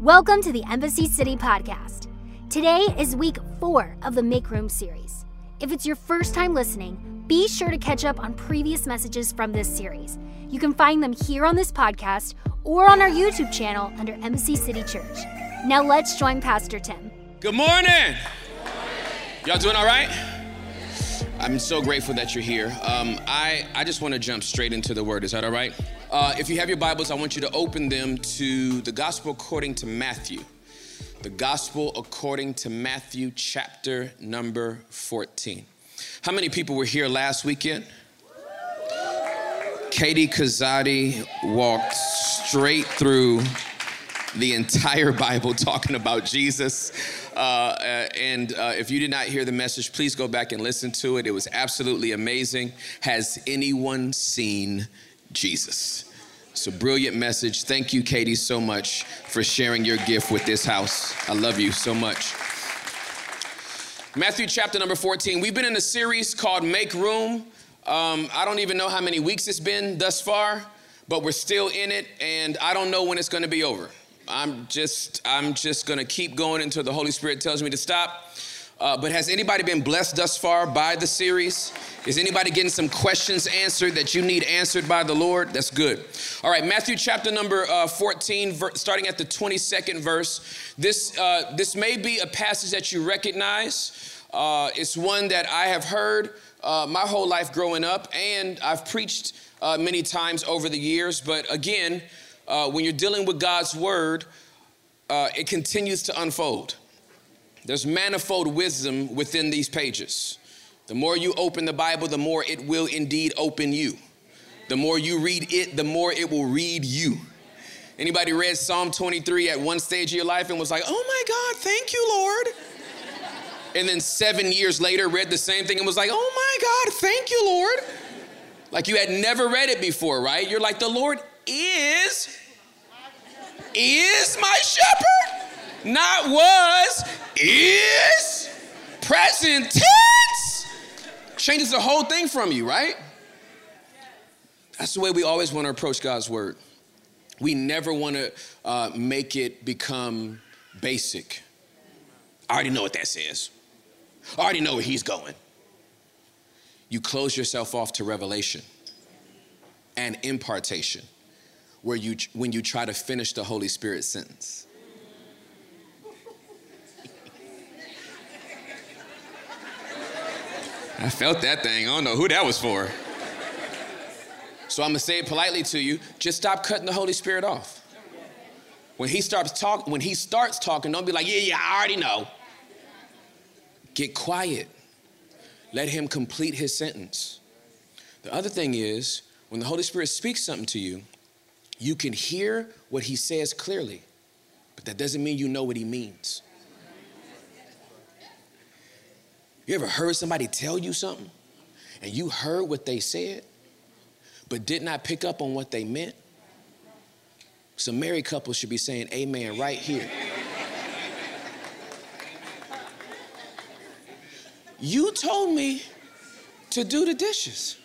Welcome to the Embassy City Podcast. Today is week four of the Make Room series. If it's your first time listening, be sure to catch up on previous messages from this series. You can find them here on this podcast or on our YouTube channel under Embassy City Church. Now let's join Pastor Tim. Good morning. Y'all doing all right? I'm so grateful that you're here. Um, I, I just want to jump straight into the word. Is that all right? Uh, if you have your Bibles, I want you to open them to the Gospel according to Matthew. The Gospel according to Matthew, chapter number 14. How many people were here last weekend? Katie Kazadi walked straight through the entire Bible talking about Jesus. Uh, and uh, if you did not hear the message, please go back and listen to it. It was absolutely amazing. Has anyone seen Jesus? It's a brilliant message. Thank you, Katie, so much for sharing your gift with this house. I love you so much. Matthew chapter number 14. We've been in a series called Make Room. Um, I don't even know how many weeks it's been thus far, but we're still in it, and I don't know when it's going to be over. I'm just, I'm just gonna keep going until the Holy Spirit tells me to stop. Uh, but has anybody been blessed thus far by the series? Is anybody getting some questions answered that you need answered by the Lord? That's good. All right, Matthew chapter number uh, 14, ver- starting at the 22nd verse. This, uh, this may be a passage that you recognize. Uh, it's one that I have heard uh, my whole life growing up, and I've preached uh, many times over the years. But again, uh, when you're dealing with God's word, uh, it continues to unfold. There's manifold wisdom within these pages. The more you open the Bible, the more it will indeed open you. The more you read it, the more it will read you. Anybody read Psalm 23 at one stage of your life and was like, oh my God, thank you, Lord? And then seven years later read the same thing and was like, oh my God, thank you, Lord? Like you had never read it before, right? You're like, the Lord is is my shepherd. Not was, is, present tense. Changes the whole thing from you, right? That's the way we always want to approach God's word. We never want to uh, make it become basic. I already know what that says. I already know where he's going. You close yourself off to revelation and impartation where you, when you try to finish the Holy Spirit sentence. I felt that thing. I don't know who that was for. So I'm gonna say it politely to you. Just stop cutting the Holy Spirit off. When he starts talking, when he starts talking, don't be like, yeah, yeah, I already know. Get quiet. Let him complete his sentence. The other thing is, when the Holy Spirit speaks something to you, you can hear what he says clearly, but that doesn't mean you know what he means. You ever heard somebody tell you something and you heard what they said, but did not pick up on what they meant? Some married couples should be saying amen right here. you told me to do the dishes.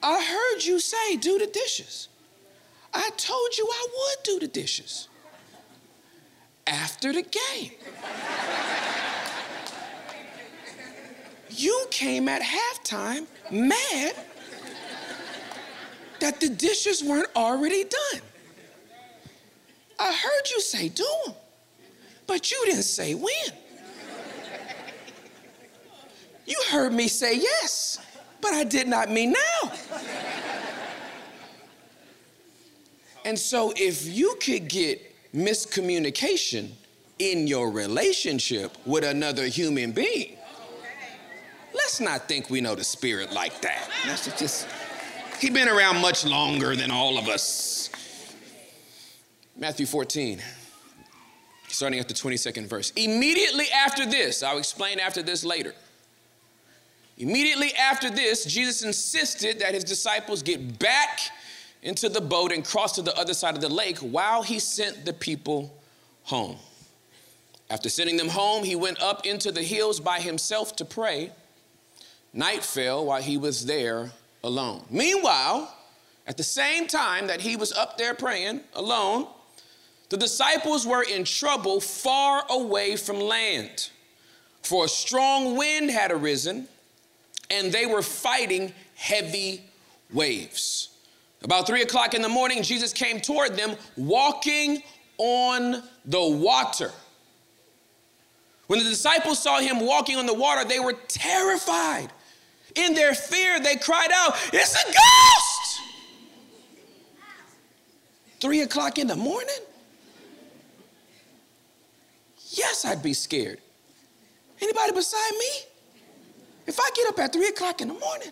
I heard you say do the dishes. I told you I would do the dishes after the game. you came at halftime mad that the dishes weren't already done. I heard you say do them, but you didn't say when. You heard me say yes, but I did not mean now. And so, if you could get miscommunication in your relationship with another human being, let's not think we know the spirit like that. Let's just, he been around much longer than all of us. Matthew 14, starting at the 22nd verse. Immediately after this, I'll explain after this later. Immediately after this, Jesus insisted that his disciples get back into the boat and crossed to the other side of the lake while he sent the people home. After sending them home, he went up into the hills by himself to pray. Night fell while he was there alone. Meanwhile, at the same time that he was up there praying alone, the disciples were in trouble far away from land, for a strong wind had arisen, and they were fighting heavy waves. About three o'clock in the morning, Jesus came toward them walking on the water. When the disciples saw him walking on the water, they were terrified. In their fear, they cried out, It's a ghost! Three o'clock in the morning? Yes, I'd be scared. Anybody beside me? If I get up at three o'clock in the morning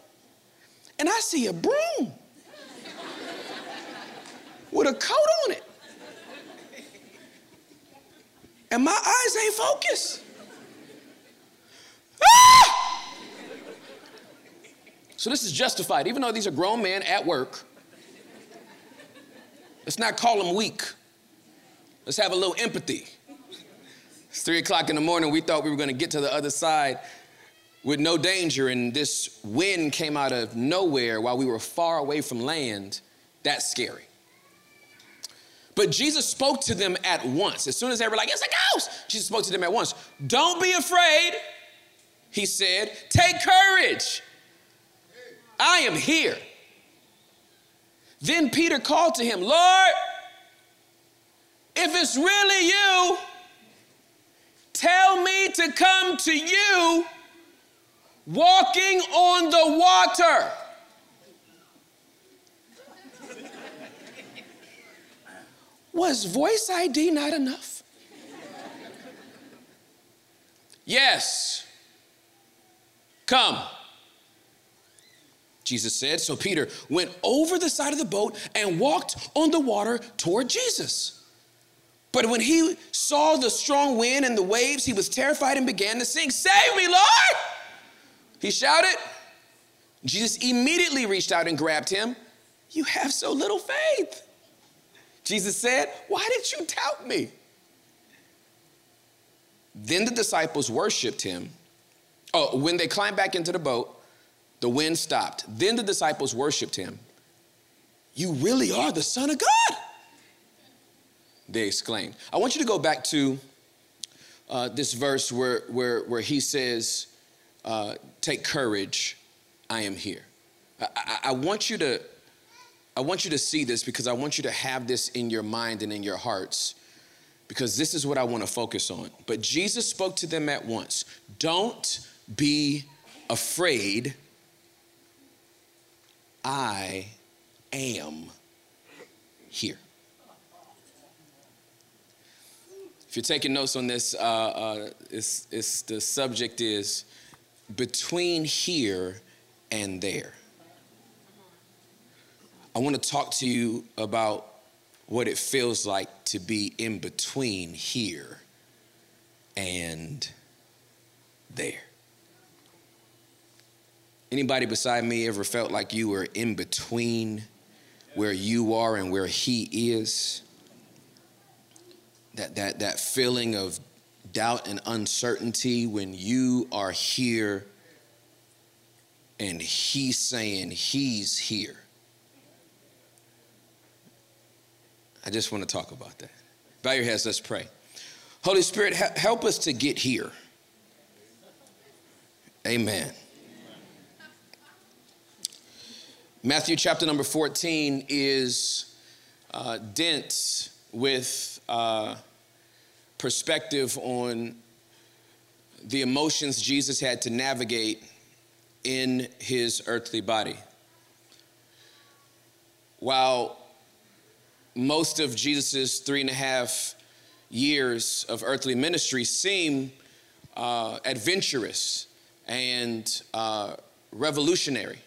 and I see a broom with a coat on it, and my eyes ain't focused. Ah! So this is justified, even though these are grown men at work. Let's not call them weak. Let's have a little empathy. It's three o'clock in the morning. We thought we were going to get to the other side with no danger, and this wind came out of nowhere while we were far away from land. That's scary. But Jesus spoke to them at once. As soon as they were like, it's a ghost, Jesus spoke to them at once. Don't be afraid, he said. Take courage. I am here. Then Peter called to him, Lord, if it's really you, tell me to come to you walking on the water. Was voice ID not enough? yes. Come. Jesus said. So Peter went over the side of the boat and walked on the water toward Jesus. But when he saw the strong wind and the waves, he was terrified and began to sing, Save me, Lord! He shouted. Jesus immediately reached out and grabbed him. You have so little faith. Jesus said, Why did you doubt me? Then the disciples worshiped him. Oh, when they climbed back into the boat, the wind stopped. Then the disciples worshiped him. You really are the Son of God, they exclaimed. I want you to go back to uh, this verse where, where, where he says, uh, Take courage, I am here. I, I, I, want you to, I want you to see this because I want you to have this in your mind and in your hearts because this is what I want to focus on. But Jesus spoke to them at once. Don't be afraid I am here. If you're taking notes on this, uh, uh, it's, it's, the subject is between here and there. I want to talk to you about what it feels like to be in between here and there. Anybody beside me ever felt like you were in between where you are and where he is? That, that, that feeling of doubt and uncertainty when you are here and he's saying he's here. I just want to talk about that. Bow your heads, let's pray. Holy Spirit, help us to get here. Amen. Matthew chapter number 14 is uh, dense with uh, perspective on the emotions Jesus had to navigate in his earthly body. While most of Jesus' three and a half years of earthly ministry seem uh, adventurous and uh, revolutionary,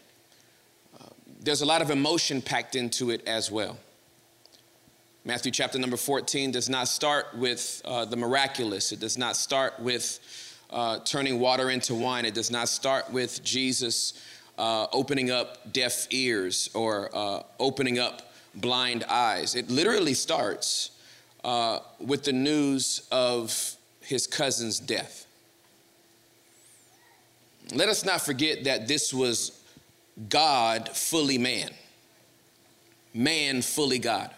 there's a lot of emotion packed into it as well. Matthew chapter number 14 does not start with uh, the miraculous, it does not start with uh, turning water into wine, it does not start with Jesus uh, opening up deaf ears or uh, opening up blind eyes. It literally starts uh, with the news of his cousin's death. Let us not forget that this was God fully man, man fully God.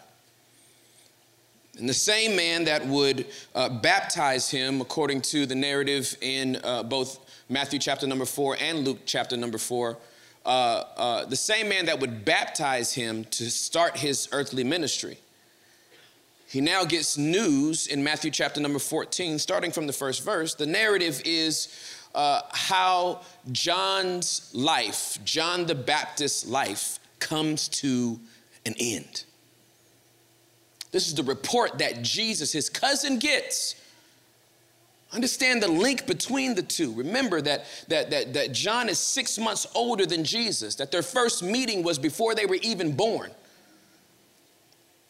And the same man that would uh, baptize him, according to the narrative in uh, both Matthew chapter number four and Luke chapter number four, uh, uh the same man that would baptize him to start his earthly ministry. He now gets news in Matthew chapter number 14, starting from the first verse. The narrative is uh, how John's life, John the Baptist's life, comes to an end. This is the report that Jesus, his cousin, gets. Understand the link between the two. Remember that, that, that, that John is six months older than Jesus, that their first meeting was before they were even born.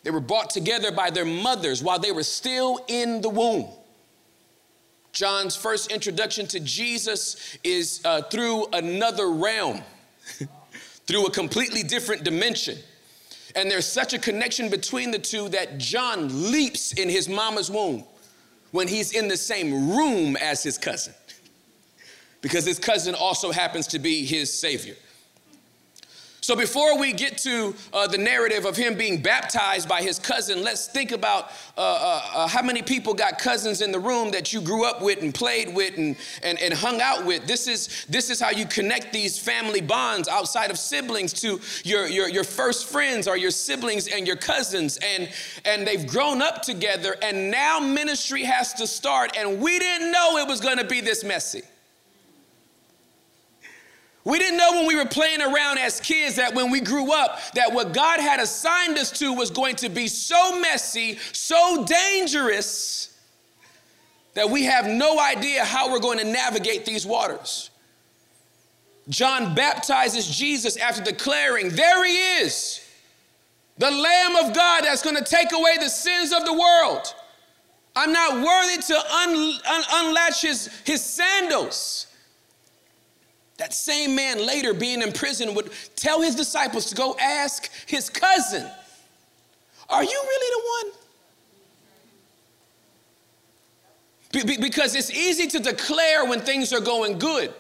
They were brought together by their mothers while they were still in the womb. John's first introduction to Jesus is uh, through another realm, through a completely different dimension. And there's such a connection between the two that John leaps in his mama's womb when he's in the same room as his cousin, because his cousin also happens to be his savior. So, before we get to uh, the narrative of him being baptized by his cousin, let's think about uh, uh, uh, how many people got cousins in the room that you grew up with and played with and, and, and hung out with. This is, this is how you connect these family bonds outside of siblings to your, your, your first friends or your siblings and your cousins. And, and they've grown up together, and now ministry has to start. And we didn't know it was going to be this messy. We didn't know when we were playing around as kids that when we grew up, that what God had assigned us to was going to be so messy, so dangerous, that we have no idea how we're going to navigate these waters. John baptizes Jesus after declaring, There he is, the Lamb of God that's going to take away the sins of the world. I'm not worthy to un- un- unlatch his, his sandals. That same man later being in prison would tell his disciples to go ask his cousin, Are you really the one? Be- because it's easy to declare when things are going good.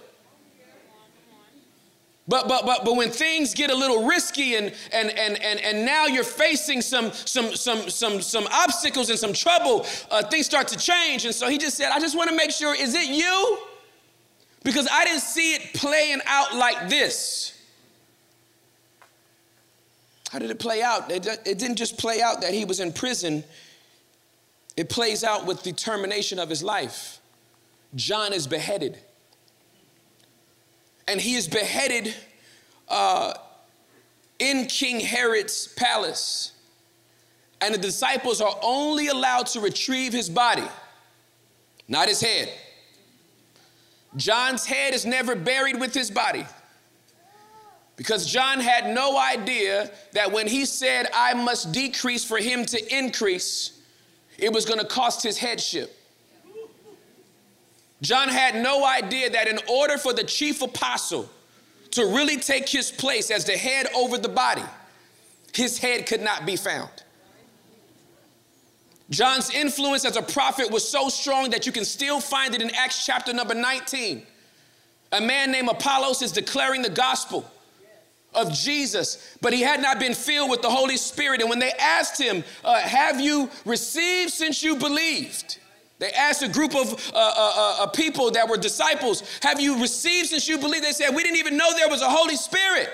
But, but, but, but when things get a little risky and, and, and, and, and now you're facing some, some, some, some, some obstacles and some trouble, uh, things start to change. And so he just said, I just want to make sure, is it you? Because I didn't see it playing out like this. How did it play out? It, didn't just play out that he was in prison, it plays out with the termination of his life. John is beheaded. And he is beheaded uh, in King Herod's palace. And the disciples are only allowed to retrieve his body, not his head. John's head is never buried with his body. Because John had no idea that when he said, I must decrease for him to increase, it was going to cost his headship. John had no idea that in order for the chief apostle to really take his place as the head over the body, his head could not be found. John's influence as a prophet was so strong that you can still find it in Acts chapter number 19. A man named Apollos is declaring the gospel of Jesus, but he had not been filled with the Holy Spirit. And when they asked him, uh, Have you received since you believed? They asked a group of uh, uh, uh, uh people that were disciples, Have you received since you believed? They said, We didn't even know there was a Holy Spirit.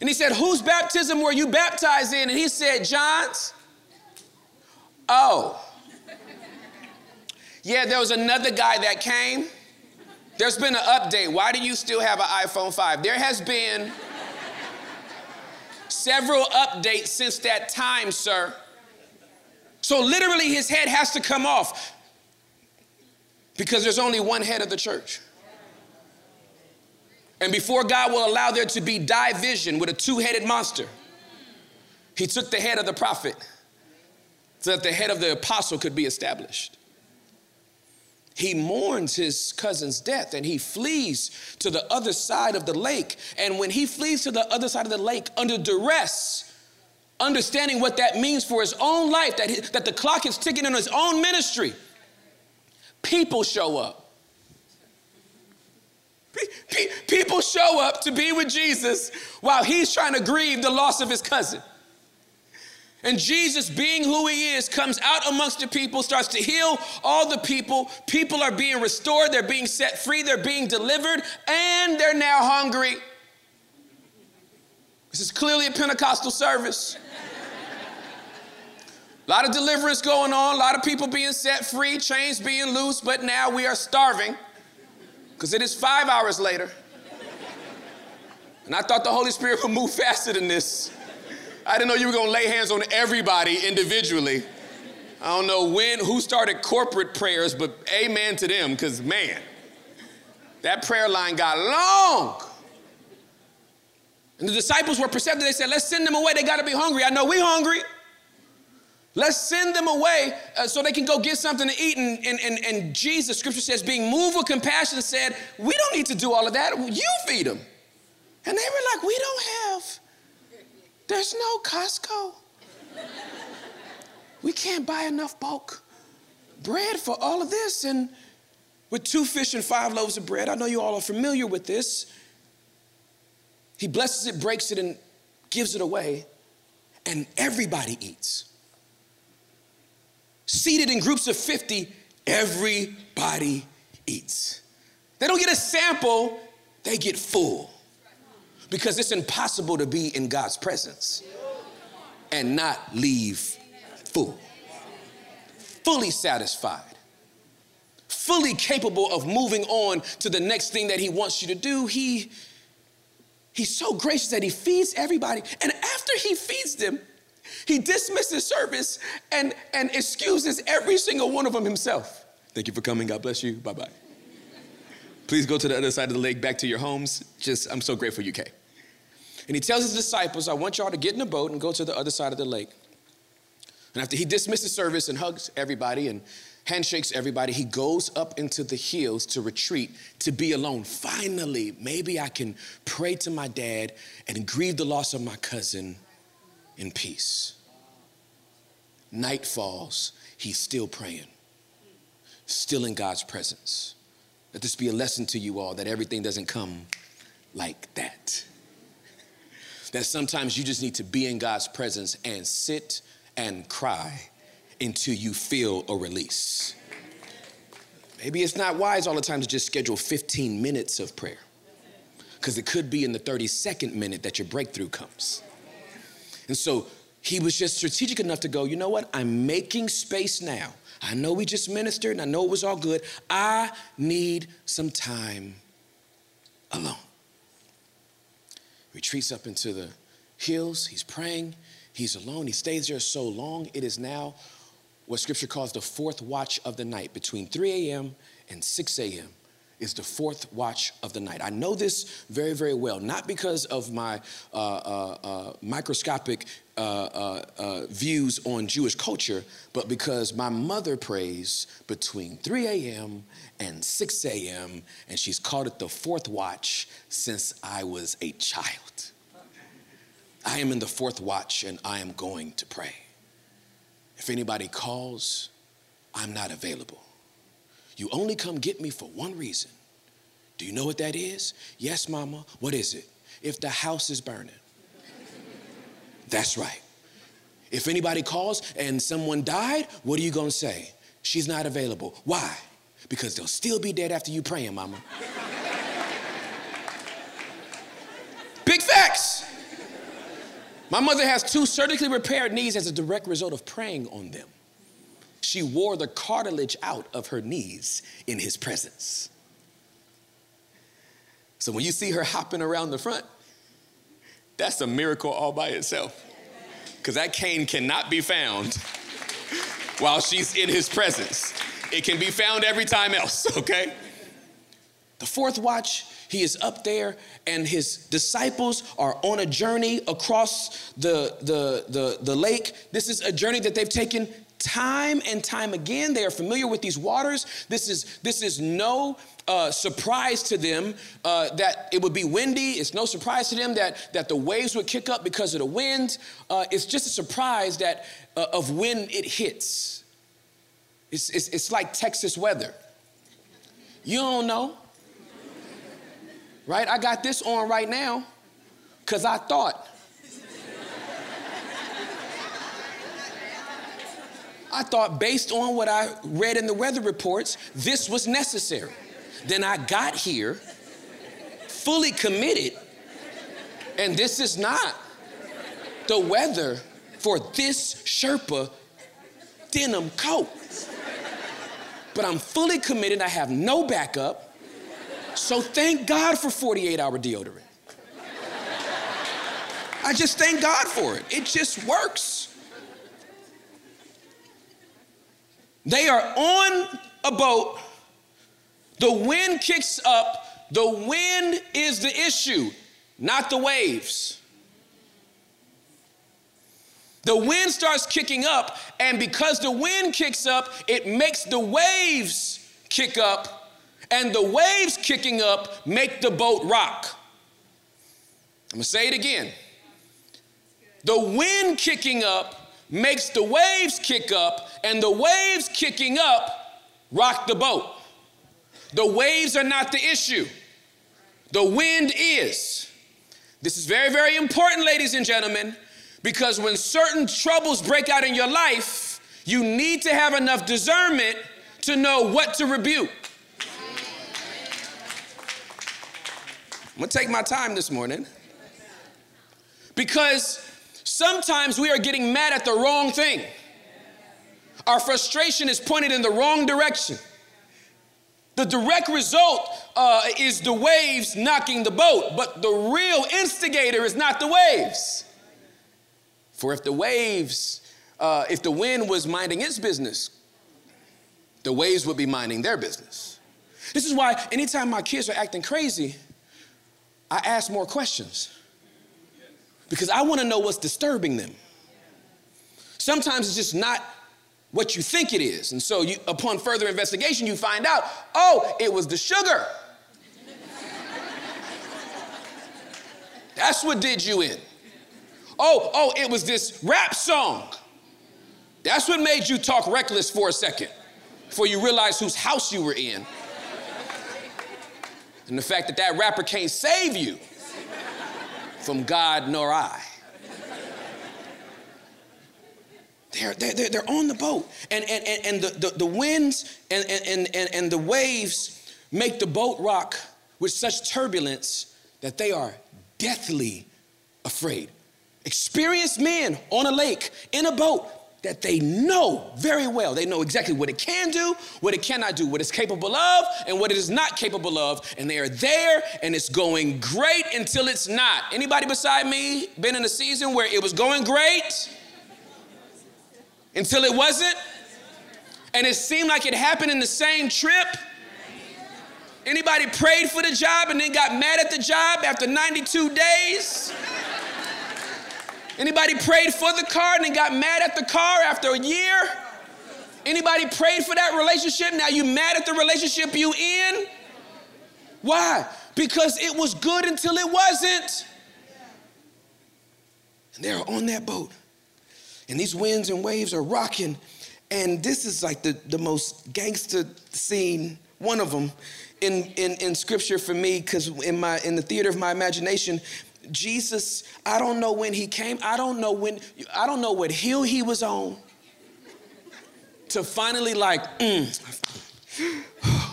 And he said, Whose baptism were you baptized in? And he said, John's. Oh. Yeah, there was another guy that came. There's been an update. Why do you still have an iPhone 5? There has been several updates since that time, sir. So literally his head has to come off because there's only one head of the church. And before God will allow there to be division with a two headed monster, he took the head of the prophet so that the head of the apostle could be established. He mourns his cousin's death and he flees to the other side of the lake. And when he flees to the other side of the lake under duress, understanding what that means for his own life, that, he, that the clock is ticking in his own ministry, people show up. People show up to be with Jesus while he's trying to grieve the loss of his cousin. And Jesus, being who he is, comes out amongst the people, starts to heal all the people. People are being restored, they're being set free, they're being delivered, and they're now hungry. This is clearly a Pentecostal service. A lot of deliverance going on, a lot of people being set free, chains being loose, but now we are starving because it is five hours later. And I thought the Holy Spirit would move faster than this. I didn't know you were going to lay hands on everybody individually. I don't know when, who started corporate prayers, but amen to them, because man, that prayer line got long. And the disciples were perceptive. They said, let's send them away. They got to be hungry. I know we hungry. Let's send them away uh, so they can go get something to eat. And, and, and, and Jesus, scripture says, being moved with compassion, said, We don't need to do all of that. You feed them. And they were like, We don't have there's no Costco. we can't buy enough bulk bread for all of this. And with two fish and five loaves of bread, I know you all are familiar with this. He blesses it, breaks it, and gives it away, and everybody eats. Seated in groups of 50, everybody eats. They don't get a sample, they get full because it's impossible to be in God's presence and not leave full, fully satisfied, fully capable of moving on to the next thing that He wants you to do. He He's so gracious that he feeds everybody. And after he feeds them, he dismisses service and, and excuses every single one of them himself. Thank you for coming. God bless you. Bye bye. Please go to the other side of the lake, back to your homes. Just, I'm so grateful you came. And he tells his disciples, I want y'all to get in a boat and go to the other side of the lake. And after he dismisses service and hugs everybody and handshakes everybody, he goes up into the hills to retreat, to be alone. Finally, maybe I can pray to my dad and grieve the loss of my cousin in peace. Night falls, he's still praying, still in God's presence. Let this be a lesson to you all that everything doesn't come like that that sometimes you just need to be in God's presence and sit and cry until you feel a release. Maybe it's not wise all the time to just schedule 15 minutes of prayer, because it could be in the 32nd minute that your breakthrough comes. And so he was just strategic enough to go, you know what? I'm making space now. I know we just ministered and I know it was all good. I need some time alone retreats up into the hills. He's praying. He's alone. He stays there so long. It is now what scripture calls the fourth watch of the night between 3 a.m. and 6 a.m is the fourth watch of the night. I know this very, very well, not because of my uh, uh, uh, microscopic uh, uh, uh, views on Jewish culture, but because my mother prays between 3 a.m. and 6 a.m., and she's called it the fourth watch since I was a child. I am in the fourth watch and I am going to pray. If anybody calls, I'm not available. You only come get me for one reason. Do you know what that is? Yes, mama. What is it? If the house is burning. That's right. If anybody calls and someone died, what are you going to say? She's not available. Why? Because they'll still be dead after you praying, mama. Big facts. My mother has two surgically repaired knees as a direct result of praying on them she wore the cartilage out of her knees in his presence. So when you see her hopping around the front, that's a miracle all by itself. Because that cane cannot be found while she's in his presence. It can be found every time else, okay? The fourth watch, he is up there, and his disciples are on a journey across the, the, the, the lake. This is a journey that they've taken time and time again. They are familiar with these waters. This is, this is no uh, surprise to them uh, that it would be windy. It's no surprise to them that, that the waves would kick up because of the wind. Uh, it's just a surprise that uh, of when it hits. It's, it's, it's like Texas weather. You don't know. Right? I got this on right now because I thought I thought, based on what I read in the weather reports, this was necessary. Then I got here fully committed, and this is not the weather for this Sherpa denim coat. But I'm fully committed, I have no backup. So thank God for 48 hour deodorant. I just thank God for it. It just works. They are on a boat. The wind kicks up. The wind is the issue, not the waves. The wind starts kicking up, and because the wind kicks up, it makes the waves kick up, and the waves kicking up make the boat rock. I'm gonna say it again. The wind kicking up makes the waves kick up, and the waves kicking up rock the boat. The waves are not the issue, the wind is. This is very, very important, ladies and gentlemen, because when certain troubles break out in your life, you need to have enough discernment to know what to rebuke. I'm gonna take my time this morning because Sometimes we are getting mad at the wrong thing. Our frustration is pointed in the wrong direction. The direct result uh, is the waves knocking the boat, but the real instigator is not the waves. For if the waves, uh, if the wind was minding its business, the waves would be minding their business. This is why anytime my kids are acting crazy, I ask more questions because I want to know what's disturbing them. Sometimes it's just not what you think it is. And so, you, upon further investigation, you find out oh, it was the sugar. That's what did you in. Oh, oh, it was this rap song. That's what made you talk reckless for a second before you realized whose house you were in. And the fact that that rapper can't save you from God nor I. They're, they're, they're on the boat, and, and, and, and the, the, the winds and, and, and, and the waves make the boat rock with such turbulence that they are deathly afraid. Experienced men on a lake in a boat that they know very well. They know exactly what it can do, what it cannot do, what it's capable of, and what it is not capable of. And they are there, and it's going great until it's not. Anybody beside me been in a season where it was going great until it wasn't? And it seemed like it happened in the same trip? Anybody prayed for the job and then got mad at the job after 92 days? Anybody prayed for the car and then got mad at the car after a year? Anybody prayed for that relationship? Now you mad at the relationship you in? Why? Because it was good until it wasn't. And they're on that boat. And these winds and waves are rocking. And this is like the, the most gangster scene, one of them, in, in, in scripture for me, because in my in the theater of my imagination, Jesus, I don't know when he came. I don't know when, I don't know what hill he was on to finally like, mm,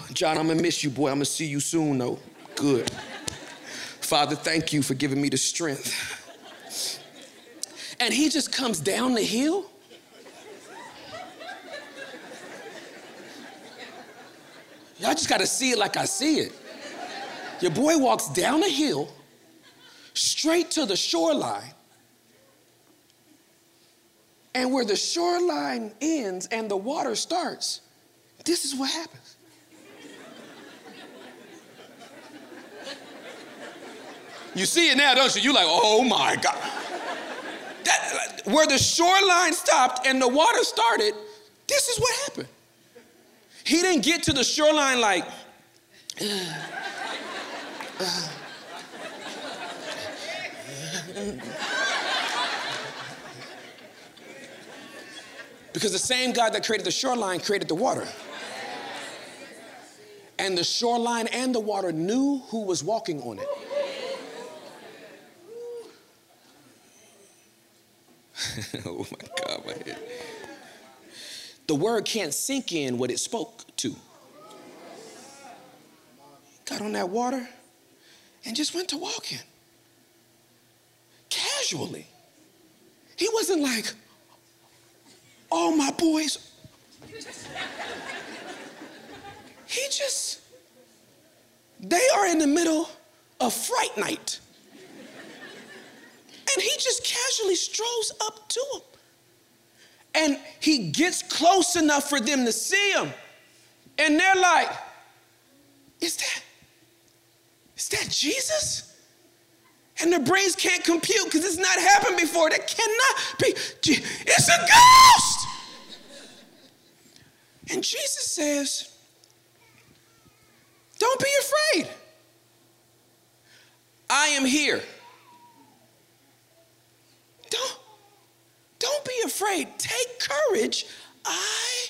John, I'm gonna miss you, boy. I'm gonna see you soon, though. Good. Father, thank you for giving me the strength. And he just comes down the hill. Y'all just gotta see it like I see it. Your boy walks down the hill straight to the shoreline. And where the shoreline ends and the water starts, this is what happens. You see it now, don't you? You're like, oh my God. That, where the shoreline stopped and the water started, this is what happened. He didn't get to the shoreline like, uh, uh, because the same God that created the shoreline created the water. And the shoreline and the water knew who was walking on it. oh my God, my head. the word can't sink in what it spoke to. Got on that water and just went to walking casually. He wasn't like, all my boys. He just, they are in the middle of fright night. And he just casually strolls up to them. And he gets close enough for them to see him. And they're like, is that, is that Jesus? And their brains can't compute because it's not happened before. That cannot be. It's a ghost. And Jesus says, Don't be afraid. I am here. Don't, don't be afraid. Take courage. I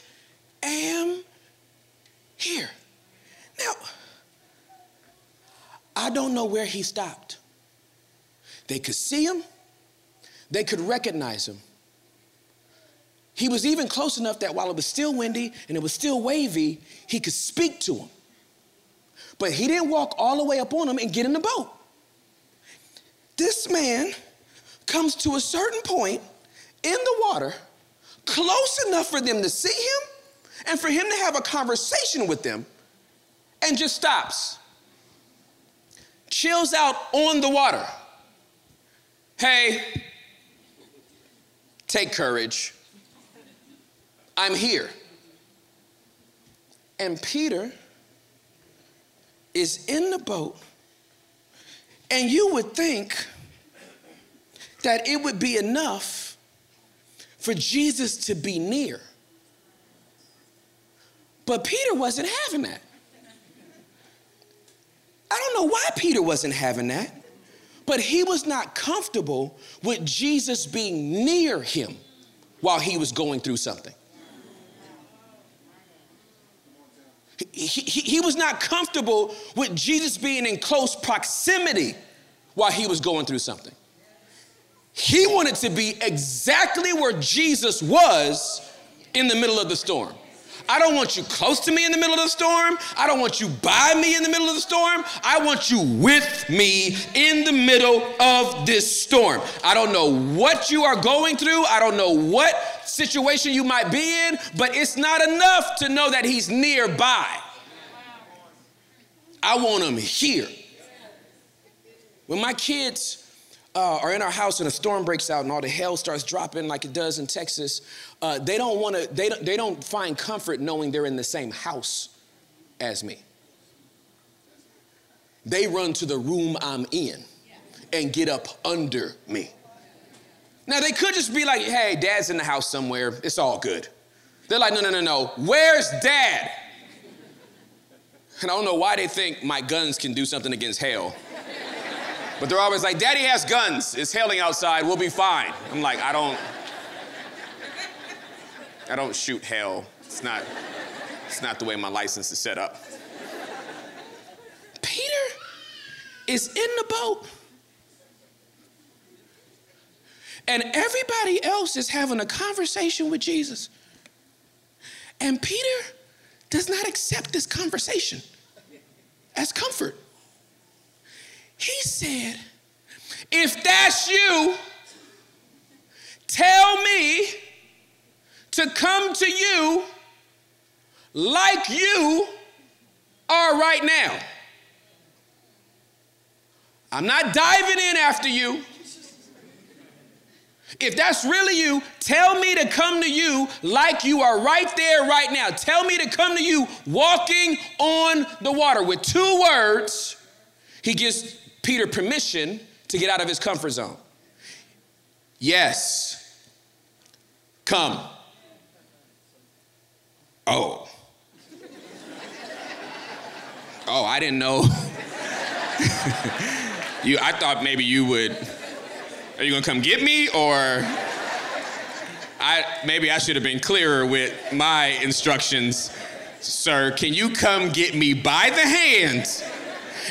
am here. Now, I don't know where he stopped. They could see him, they could recognize him. He was even close enough that while it was still windy and it was still wavy, he could speak to him. But he didn't walk all the way up on him and get in the boat. This man comes to a certain point in the water, close enough for them to see him and for him to have a conversation with them, and just stops. Chills out on the water. Hey, take courage. I'm here. And Peter is in the boat, and you would think that it would be enough for Jesus to be near. But Peter wasn't having that. I don't know why Peter wasn't having that. But he was not comfortable with Jesus being near him while he was going through something. He, he, he, was not comfortable with Jesus being in close proximity while he was going through something. He wanted to be exactly where Jesus was in the middle of the storm. I don't want you close to me in the middle of the storm. I don't want you by me in the middle of the storm. I want you with me in the middle of this storm. I don't know what you are going through. I don't know what situation you might be in, but it's not enough to know that He's nearby. I want Him here. When my kids uh, are in our house and a storm breaks out and all the hail starts dropping like it does in Texas, uh, they don't want to. They don't, they don't find comfort knowing they're in the same house as me. They run to the room I'm in and get up under me. Now they could just be like, "Hey, Dad's in the house somewhere. It's all good." They're like, "No, no, no, no. Where's Dad?" And I don't know why they think my guns can do something against hail. But they're always like, Daddy has guns. It's hailing outside. We'll be fine. I'm like, I don't. I don't shoot hail. It's not. It's not the way my license is set up. Peter is in the boat. And everybody else is having a conversation with Jesus. And Peter does not accept this conversation as comfort. He said, If that's you, tell me to come to you like you are right now. I'm not diving in after you. If that's really you, tell me to come to you like you are right there, right now. Tell me to come to you walking on the water. With two words, he gives Peter permission to get out of his comfort zone. Yes, come. Oh. Oh, I didn't know. you, I thought maybe you would. Are you gonna come get me, or I maybe I should have been clearer with my instructions, sir? Can you come get me by the hand?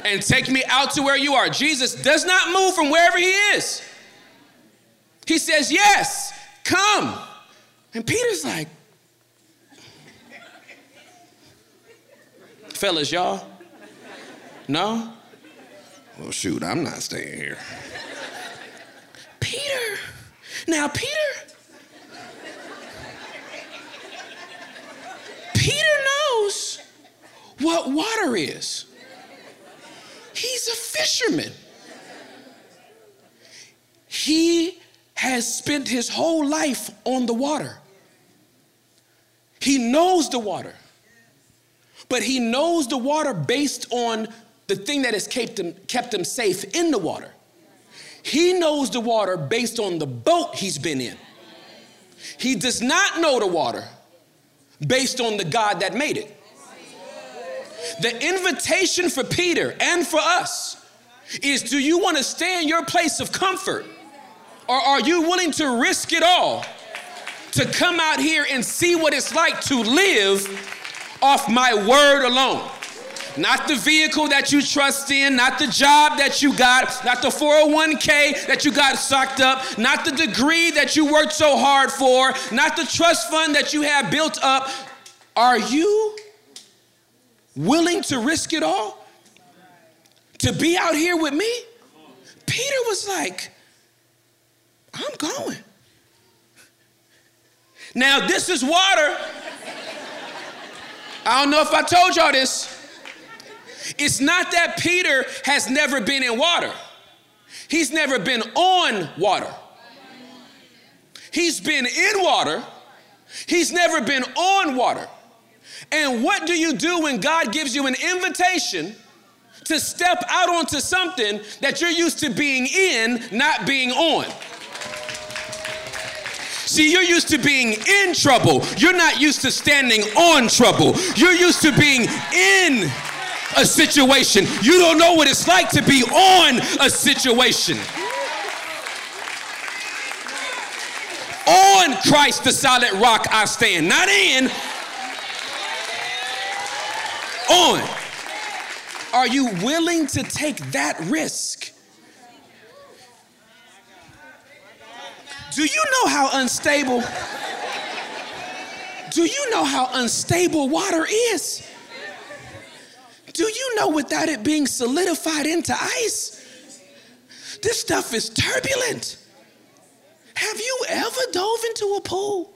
and take me out to where you are. Jesus does not move from wherever he is. He says, Yes, come. And Peter's like, Fellas, y'all? No? Well, shoot, I'm not staying here. Peter. Now, Peter. Peter knows what water is. He's a fisherman. He has spent his whole life on the water. He knows the water, but he knows the water based on the thing that has kept him, kept him safe in the water. He knows the water based on the boat he's been in. He does not know the water based on the God that made it. The invitation for Peter and for us is do you want to stay in your place of comfort or are you willing to risk it all to come out here and see what it's like to live off my word alone? Not the vehicle that you trust in, not the job that you got, not the 401k that you got sucked up, not the degree that you worked so hard for, not the trust fund that you have built up. Are you willing to risk it all to be out here with me? Peter was like, I'm going. Now, this is water. I don't know if I told y'all this. It's not that Peter has never been in water, he's never been on water. He's been in water, he's never been on water. And what do you do when God gives you an invitation to step out onto something that you're used to being in, not being on? See, you're used to being in trouble. You're not used to standing on trouble. You're used to being in a situation. You don't know what it's like to be on a situation. On Christ, the solid rock, I stand. Not in, on. Are you willing to take that risk? Do you know how unstable? Do you know how unstable water is? Do you know without it being solidified into ice? This stuff is turbulent. Have you ever dove into a pool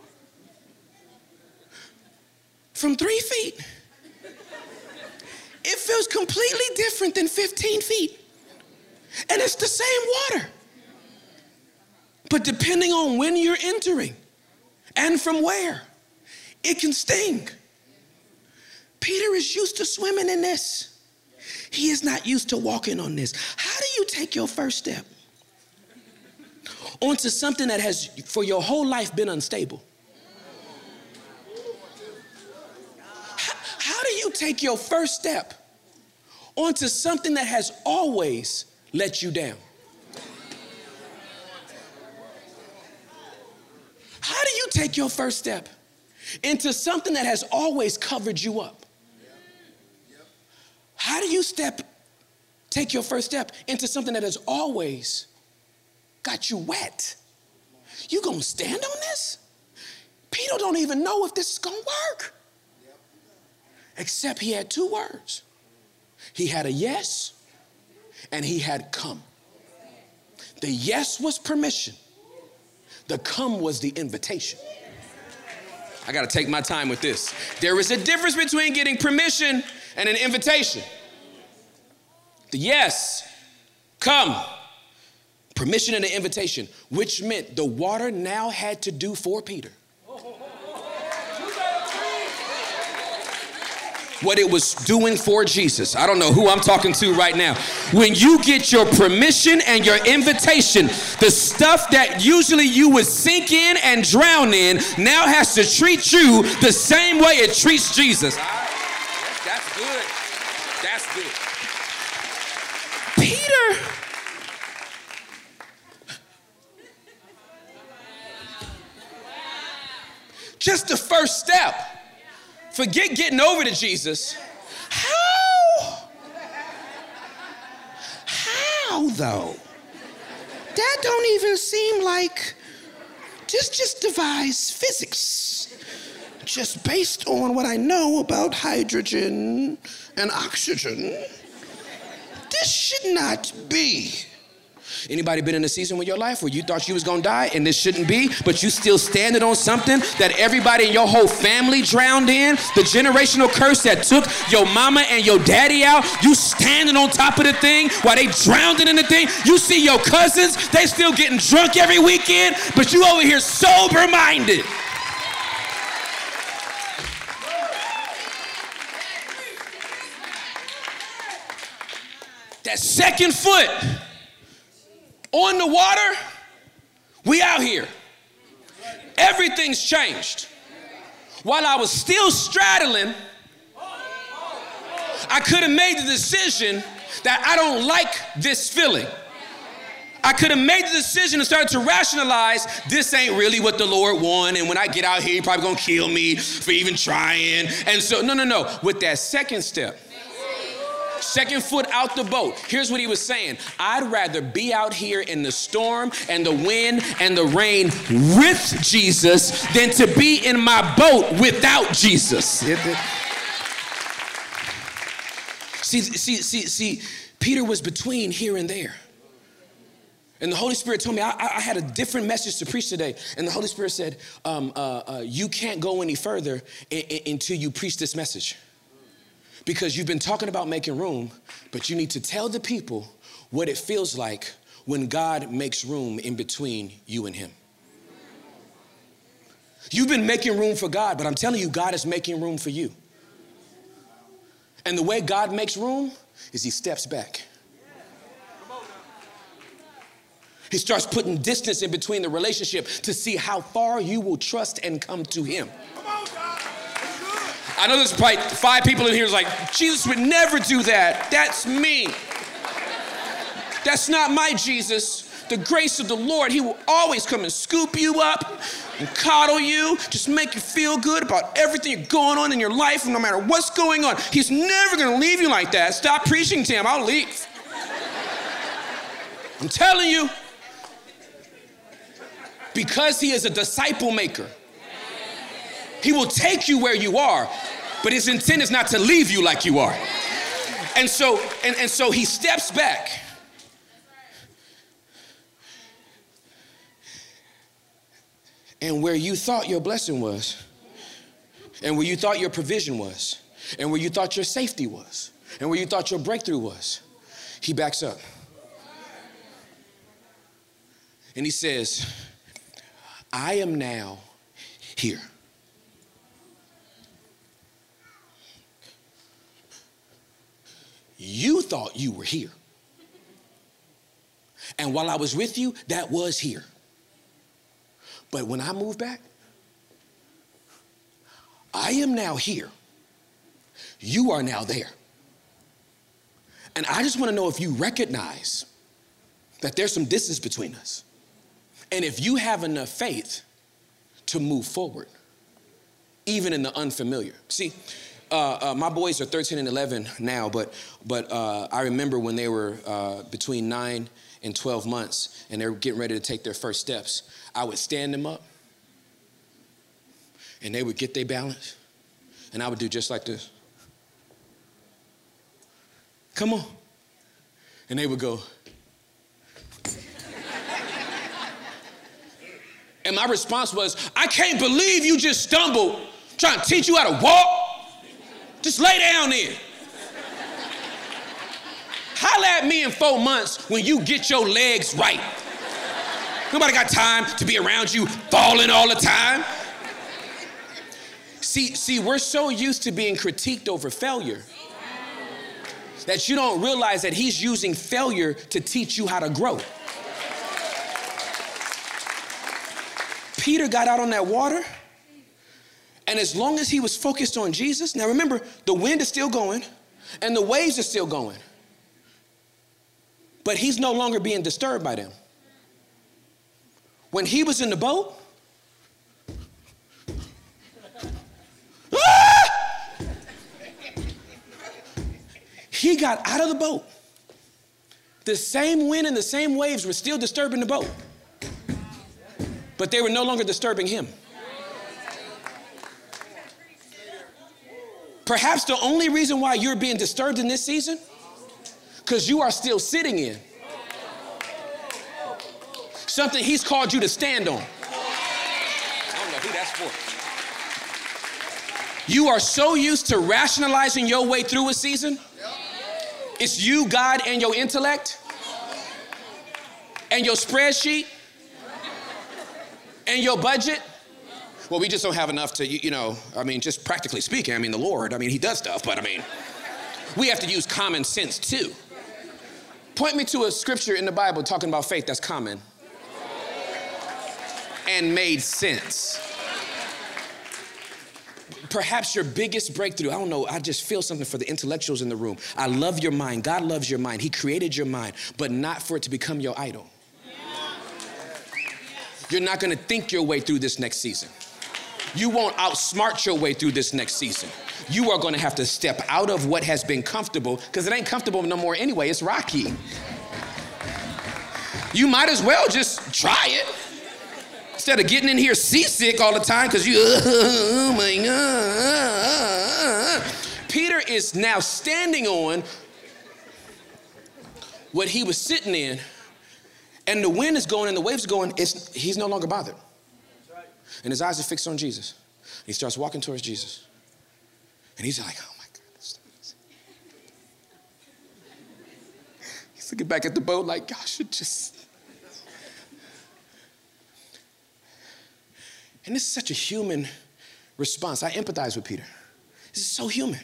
from three feet? It feels completely different than 15 feet. And it's the same water. But depending on when you're entering and from where, it can sting. Peter is used to swimming in this. He is not used to walking on this. How do you take your first step onto something that has for your whole life been unstable? How, how do you take your first step onto something that has always let you down? How do you take your first step into something that has always covered you up? How do you step, take your first step into something that has always got you wet? You gonna stand on this? Peter don't even know if this is gonna work. Except he had two words. He had a yes and he had come. The yes was permission. The come was the invitation. I got to take my time with this. There is a difference between getting permission and an invitation. The yes, come, permission and an invitation, which meant the water now had to do for Peter what it was doing for Jesus. I don't know who I'm talking to right now. When you get your permission and your invitation, the stuff that usually you would sink in and drown in now has to treat you the same way it treats Jesus. That's good. That's good. Peter. Just the first step Forget getting over to Jesus. How? How though? That don't even seem like just just devise physics. just based on what I know about hydrogen and oxygen, this should not be. Anybody been in a season with your life where you thought you was gonna die and this shouldn't be, but you still standing on something that everybody in your whole family drowned in? The generational curse that took your mama and your daddy out, you standing on top of the thing while they drowning in the thing. You see your cousins, they still getting drunk every weekend, but you over here sober minded. That second foot on the water, we out here. Everything's changed. While I was still straddling, I could have made the decision that I don't like this feeling. I could have made the decision and started to rationalize this ain't really what the Lord wanted. And when I get out here, He probably gonna kill me for even trying. And so, no, no, no. With that second step, second foot out the boat. Here's what he was saying I'd rather be out here in the storm and the wind and the rain with Jesus than to be in my boat without Jesus. See, see, see, see, Peter was between here and there. And the Holy Spirit told me I, I, had a different message to preach today. And the Holy Spirit said, um, uh, uh, You can't go any further I- I- until you preach this message because you've been talking about making room, but you need to tell the people what it feels like when God makes room in between you and Him. You've been making room for God, but I'm telling you, God is making room for you. And the way God makes room is He steps back. He starts putting distance in between the relationship to see how far you will trust and come to Him. I know there's probably five people in here who's like, Jesus would never do that. That's me. That's not my Jesus. The grace of the Lord, He will always come and scoop you up and coddle you, just make you feel good about everything you're going on in your life, no matter what's going on. He's never gonna leave you like that. Stop preaching to Him, I'll leave. I'm telling you, because He is a disciple maker. He will take you where you are, but his intent is not to leave you like you are. And so, and, and so he steps back. And where you thought your blessing was, and where you thought your provision was, and where you thought your safety was, and where you thought your breakthrough was, he backs up. And he says, I am now here. You thought you were here. And while I was with you, that was here. But when I move back, I am now here. You are now there. And I just want to know if you recognize that there's some distance between us. And if you have enough faith to move forward, even in the unfamiliar. See, uh, uh, my boys are 13 and 11 now, but, but uh, I remember when they were uh, between 9 and 12 months and they were getting ready to take their first steps, I would stand them up and they would get their balance and I would do just like this. Come on. And they would go. and my response was, I can't believe you just stumbled trying to teach you how to walk. Just lay down there. Holla at me in four months when you get your legs right. Nobody got time to be around you falling all the time. See, see, we're so used to being critiqued over failure that you don't realize that he's using failure to teach you how to grow. Peter got out on that water and as long as he was focused on Jesus, now remember, the wind is still going and the waves are still going. But he's no longer being disturbed by them. When he was in the boat, ah! he got out of the boat. The same wind and the same waves were still disturbing the boat, but they were no longer disturbing him. Perhaps the only reason why you're being disturbed in this season, because you are still sitting in something He's called you to stand on. I don't know who that's for. You are so used to rationalizing your way through a season. It's you, God, and your intellect, and your spreadsheet, and your budget. Well, we just don't have enough to, you know, I mean, just practically speaking, I mean, the Lord, I mean, He does stuff, but I mean, we have to use common sense too. Point me to a scripture in the Bible talking about faith that's common and made sense. Perhaps your biggest breakthrough, I don't know, I just feel something for the intellectuals in the room. I love your mind. God loves your mind. He created your mind, but not for it to become your idol. You're not gonna think your way through this next season. You won't outsmart your way through this next season. You are gonna have to step out of what has been comfortable, because it ain't comfortable no more anyway, it's rocky. You might as well just try it. Instead of getting in here seasick all the time because you, oh my God. Peter is now standing on what he was sitting in, and the wind is going and the waves are going. It's, he's no longer bothered. And his eyes are fixed on Jesus. He starts walking towards Jesus. And he's like, oh my goodness. He's looking back at the boat like, gosh, it just And this is such a human response. I empathize with Peter. This is so human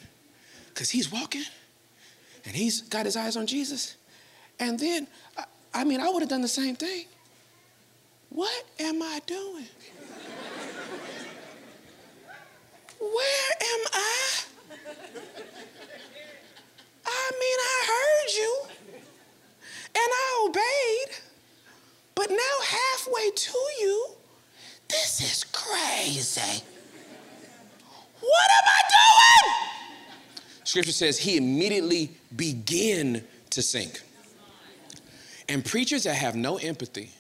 because he's walking and he's got his eyes on Jesus. And then, I, I mean, I would have done the same thing. What am I doing? Where am I? I mean, I heard you and I obeyed, but now halfway to you, this is crazy. What am I doing? Scripture says he immediately began to sink. And preachers that have no empathy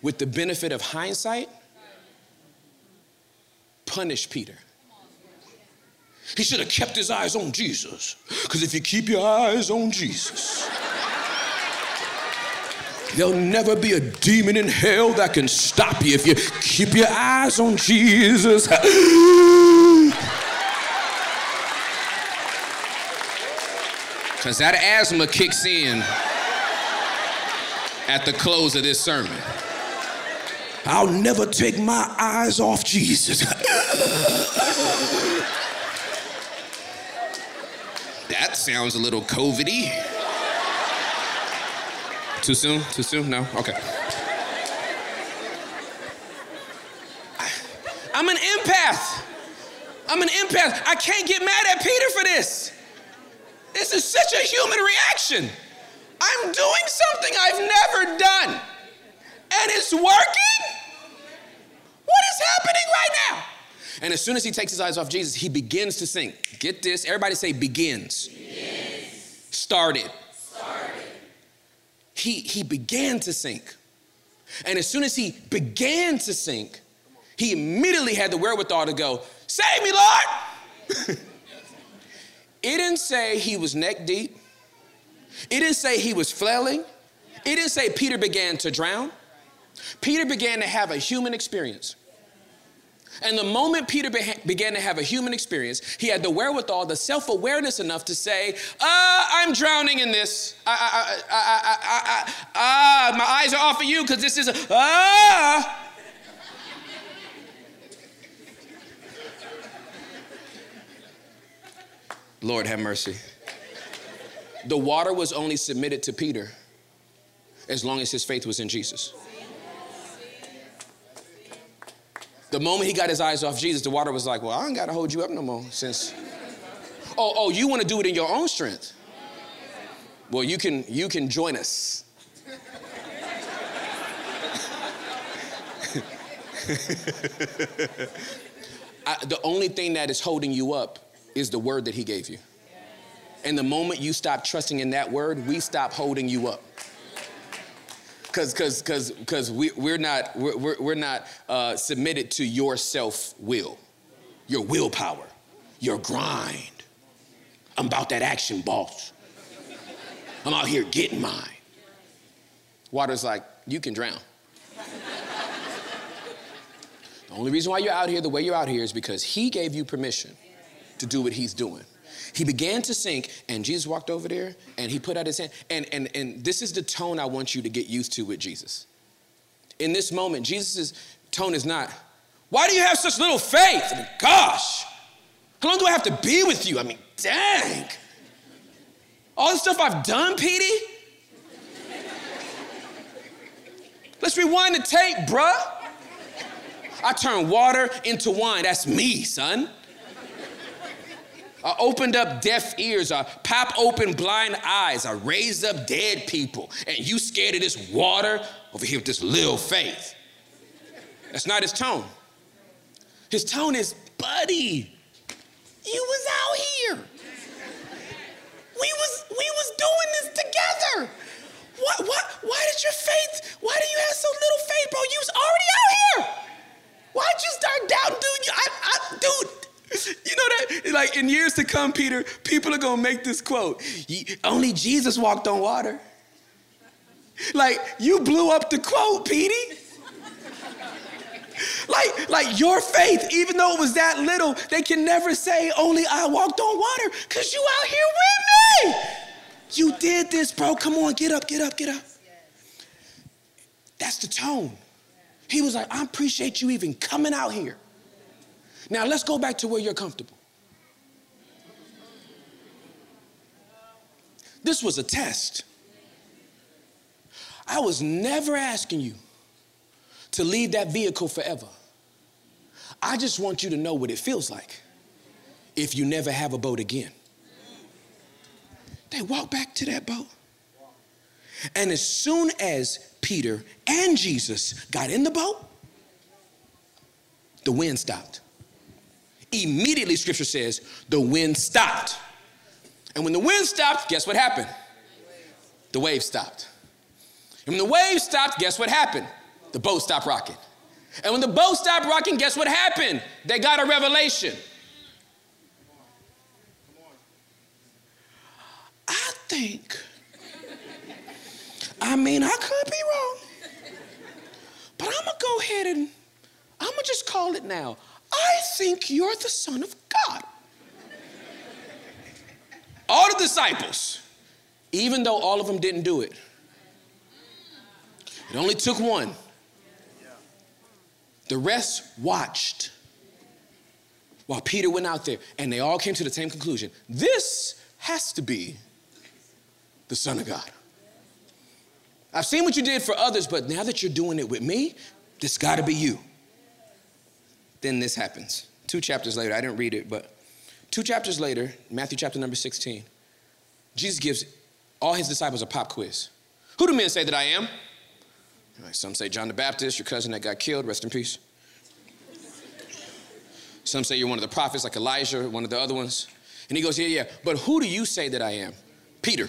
with the benefit of hindsight punish Peter. He should have kept his eyes on Jesus. Because if you keep your eyes on Jesus, There'll never be a demon in hell that can stop you if you keep your eyes on Jesus. Because that asthma kicks in at the close of this sermon. I'll never take my eyes off Jesus. that sounds a little COVIDy. Too soon? Too soon? No? Okay. I'm an empath. I'm an empath. I can't get mad at Peter for this. This is such a human reaction. I'm doing something I've never done, and it's working? What is happening right now? And as soon as he takes his eyes off Jesus, he begins to sink. Get this, everybody say begins. begins. Started he, he began to sink. And as soon as he began to sink, he immediately had the wherewithal to go, Save me, Lord! it didn't say he was neck deep. It didn't say he was flailing. It didn't say Peter began to drown. Peter began to have a human experience. And the moment Peter began to have a human experience, he had the wherewithal, the self awareness enough to say, uh, I'm drowning in this. I, I, uh, my eyes are off of you because this is a, ah. Lord have mercy. The water was only submitted to Peter as long as his faith was in Jesus. The moment he got his eyes off Jesus, the water was like, well, I ain't got to hold you up no more since. Oh, oh, you want to do it in your own strength? Well, you can you can join us. I, the only thing that is holding you up is the word that he gave you. And the moment you stop trusting in that word, we stop holding you up because because because because we, we're not we're, we're not uh, submitted to your self will your willpower, your grind. I'm about that action, boss. I'm out here getting mine. Water's like, you can drown. the only reason why you're out here the way you're out here is because he gave you permission to do what he's doing. He began to sink, and Jesus walked over there and he put out his hand. And, and, and this is the tone I want you to get used to with Jesus. In this moment, Jesus' tone is not, Why do you have such little faith? I mean, gosh, how long do I have to be with you? I mean, dang. All the stuff I've done, Petey? Let's rewind the tape, bruh. I turned water into wine. That's me, son. I opened up deaf ears. I pop open blind eyes. I raised up dead people. And you scared of this water over here with this little faith. That's not his tone. His tone is, buddy, you was out here. We was we was doing this together. What what why did your faith, why do you have so little faith, bro? You was already out here. Why'd you start doubting, dude? I, I, dude, you know that, like in years to come, Peter, people are gonna make this quote only Jesus walked on water. Like, you blew up the quote, Petey. like, like your faith, even though it was that little, they can never say only I walked on water, because you out here with me. You did this, bro. Come on, get up, get up, get up. That's the tone. He was like, I appreciate you even coming out here. Now let's go back to where you're comfortable. This was a test. I was never asking you to leave that vehicle forever. I just want you to know what it feels like if you never have a boat again. They walk back to that boat. And as soon as Peter and Jesus got in the boat, the wind stopped. Immediately, scripture says, the wind stopped. And when the wind stopped, guess what happened? The wave stopped. And when the wave stopped, guess what happened? The boat stopped rocking. And when the boat stopped rocking, guess what happened? They got a revelation. I think, I mean, I could be wrong, but I'm gonna go ahead and I'm gonna just call it now. I think you're the Son of God. All the disciples, even though all of them didn't do it, it only took one. The rest watched while Peter went out there, and they all came to the same conclusion this has to be the Son of God. I've seen what you did for others, but now that you're doing it with me, this got to be you then this happens. Two chapters later, I didn't read it, but two chapters later, Matthew chapter number 16, Jesus gives all his disciples a pop quiz. Who do men say that I am? some say John the Baptist, your cousin that got killed, rest in peace. Some say you're one of the prophets, like Elijah, one of the other ones. And he goes, Yeah, yeah, but who do you say that I am? Peter.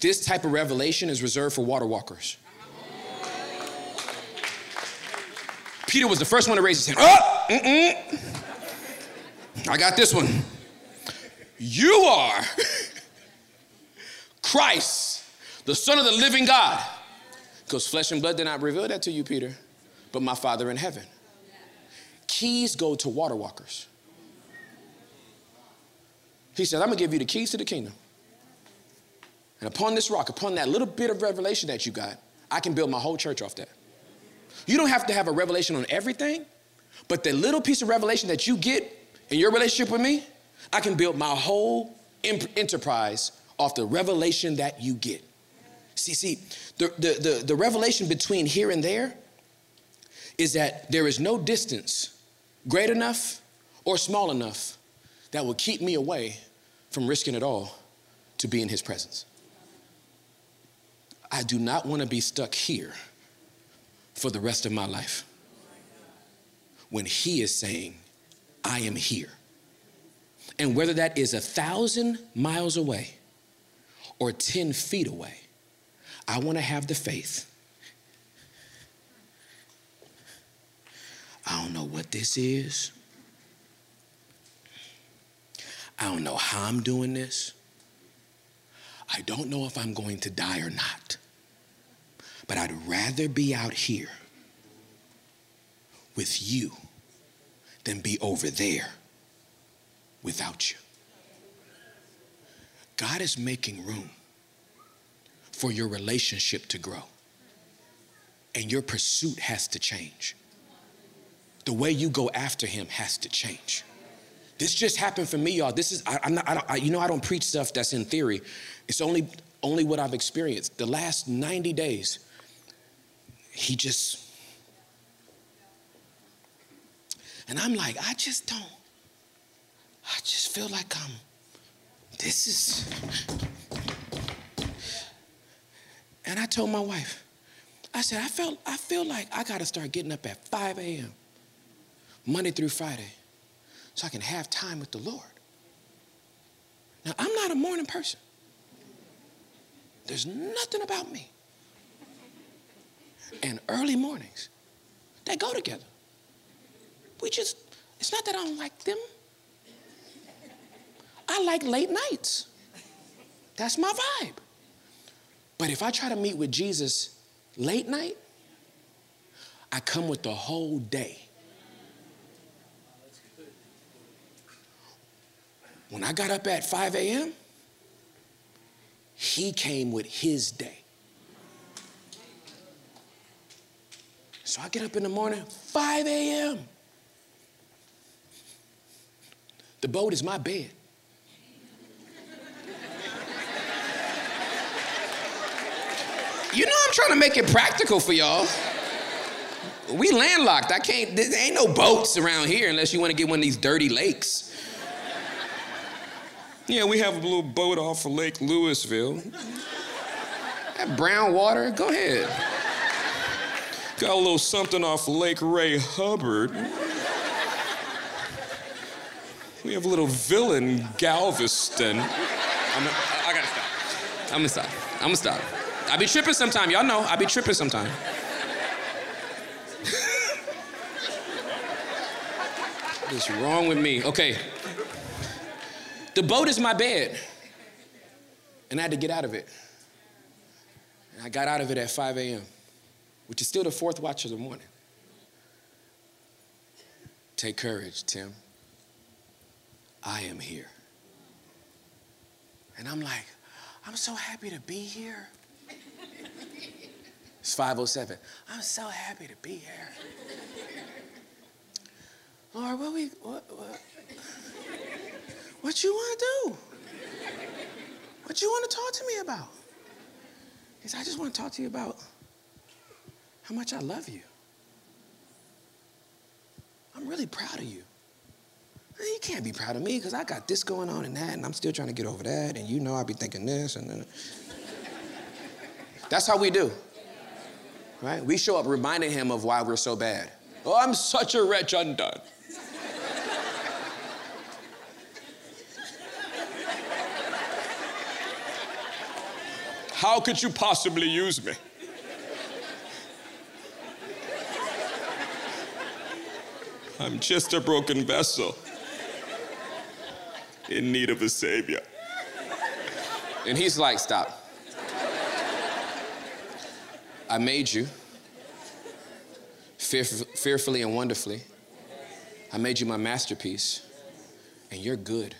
This type of revelation is reserved for water walkers. Peter was the first one to raise his hand. Oh, mm-mm. I got this one. You are Christ, the Son of the living God. Because flesh and blood did not reveal that to you, Peter, but my Father in heaven. Keys go to water walkers. He said, I'm gonna give you the keys to the kingdom. And upon this rock, upon that little bit of revelation that you got, I can build my whole church off that. You don't have to have a revelation on everything, but the little piece of revelation that you get in your relationship with me, I can build my whole enterprise off the revelation that you get. See, see, the, the, the, the revelation between here and there is that there is no distance great enough or small enough that will keep me away from risking it all to be in his presence. I do not want to be stuck here for the rest of my life. When He is saying, I am here. And whether that is a thousand miles away or 10 feet away, I want to have the faith I don't know what this is. I don't know how I'm doing this. I don't know if I'm going to die or not. But I'd rather be out here with you than be over there without you. God is making room for your relationship to grow. And your pursuit has to change. The way you go after him has to change. This just happened for me, y'all. This is, I, am not, I I, you know, I don't preach stuff that's in theory. It's only, only what I've experienced. The last 90 days, he just, and I'm like, I just don't, I just feel like I'm, this is, and I told my wife, I said, I felt, I feel like I gotta start getting up at 5 a.m. Monday through Friday so I can have time with the Lord. Now, I'm not a morning person. There's nothing about me. And early mornings, they go together. We just, it's not that I don't like them. I like late nights. That's my vibe. But if I try to meet with Jesus late night, I come with the whole day. When I got up at 5 a.m., he came with his day. So I get up in the morning, 5 a.m. The boat is my bed. You know I'm trying to make it practical for y'all. We landlocked. I can't, there ain't no boats around here unless you want to get one of these dirty lakes. Yeah, we have a little boat off of Lake Lewisville. That brown water, go ahead. Got a little something off Lake Ray Hubbard. We have a little villain, Galveston. I'm, I, gotta stop. I'm gonna stop. I'm gonna stop. I be tripping sometime. Y'all know I be tripping sometime. What's wrong with me? Okay. The boat is my bed. And I had to get out of it. And I got out of it at 5 a.m., which is still the fourth watch of the morning. Take courage, Tim. I am here. And I'm like, I'm so happy to be here. It's 507. I'm so happy to be here. Lord, what we what, what what you want to do? What you want to talk to me about? He said, I just want to talk to you about how much I love you. I'm really proud of you. You can't be proud of me because I got this going on and that, and I'm still trying to get over that, and you know I'll be thinking this and then. That's how we do. Right? We show up reminding him of why we're so bad. Oh, I'm such a wretch undone. How could you possibly use me? I'm just a broken vessel in need of a savior. And he's like, Stop. I made you fearfully and wonderfully. I made you my masterpiece, and you're good.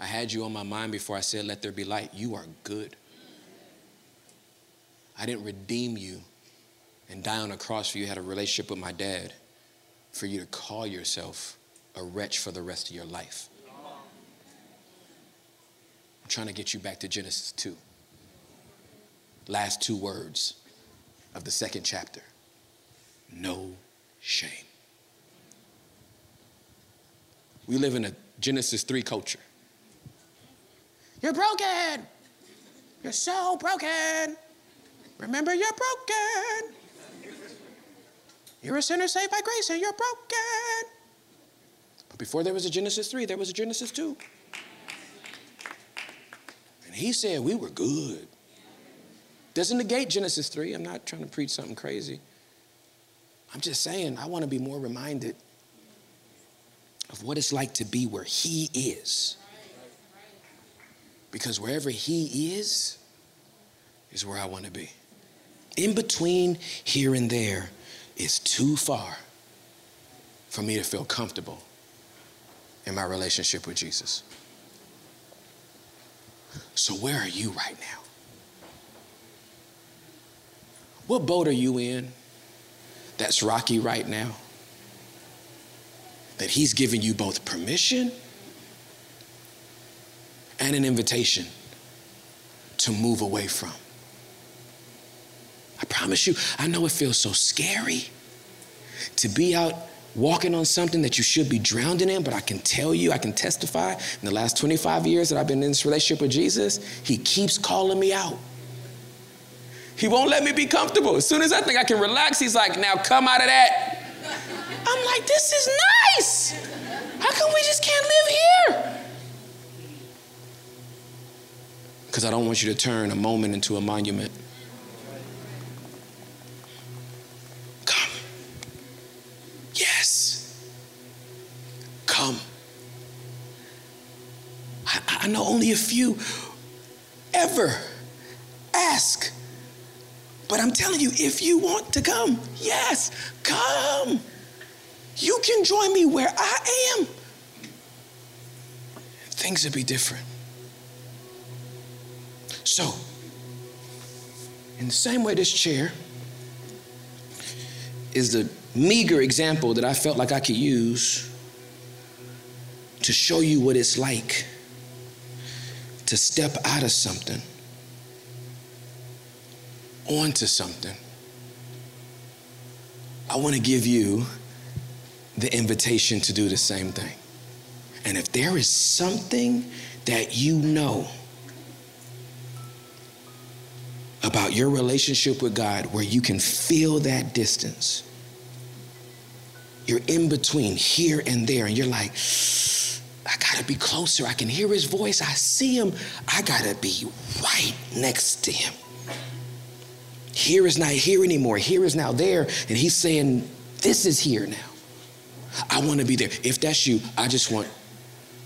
I had you on my mind before I said, Let there be light. You are good. I didn't redeem you and die on a cross for you, had a relationship with my dad, for you to call yourself a wretch for the rest of your life. I'm trying to get you back to Genesis 2. Last two words of the second chapter no shame. We live in a Genesis 3 culture. You're broken. You're so broken. Remember, you're broken. You're a sinner saved by grace and you're broken. But before there was a Genesis 3, there was a Genesis 2. And he said we were good. Doesn't negate Genesis 3. I'm not trying to preach something crazy. I'm just saying, I want to be more reminded of what it's like to be where He is. Because wherever He is, is where I want to be. In between here and there is too far for me to feel comfortable in my relationship with Jesus. So, where are you right now? What boat are you in that's rocky right now? That He's giving you both permission and an invitation to move away from. I promise you, I know it feels so scary to be out walking on something that you should be drowning in, but I can tell you, I can testify in the last 25 years that I've been in this relationship with Jesus, He keeps calling me out. He won't let me be comfortable. As soon as I think I can relax, He's like, now come out of that. I'm like, this is nice. How come we just can't live here? Because I don't want you to turn a moment into a monument. Come. I, I know only a few ever ask. But I'm telling you, if you want to come, yes, come. You can join me where I am. Things would be different. So, in the same way, this chair is the meager example that I felt like I could use to show you what it's like to step out of something onto something. I want to give you the invitation to do the same thing. And if there is something that you know about your relationship with God where you can feel that distance, you're in between here and there, and you're like, I gotta be closer. I can hear his voice. I see him. I gotta be right next to him. Here is not here anymore. Here is now there. And he's saying, This is here now. I wanna be there. If that's you, I just want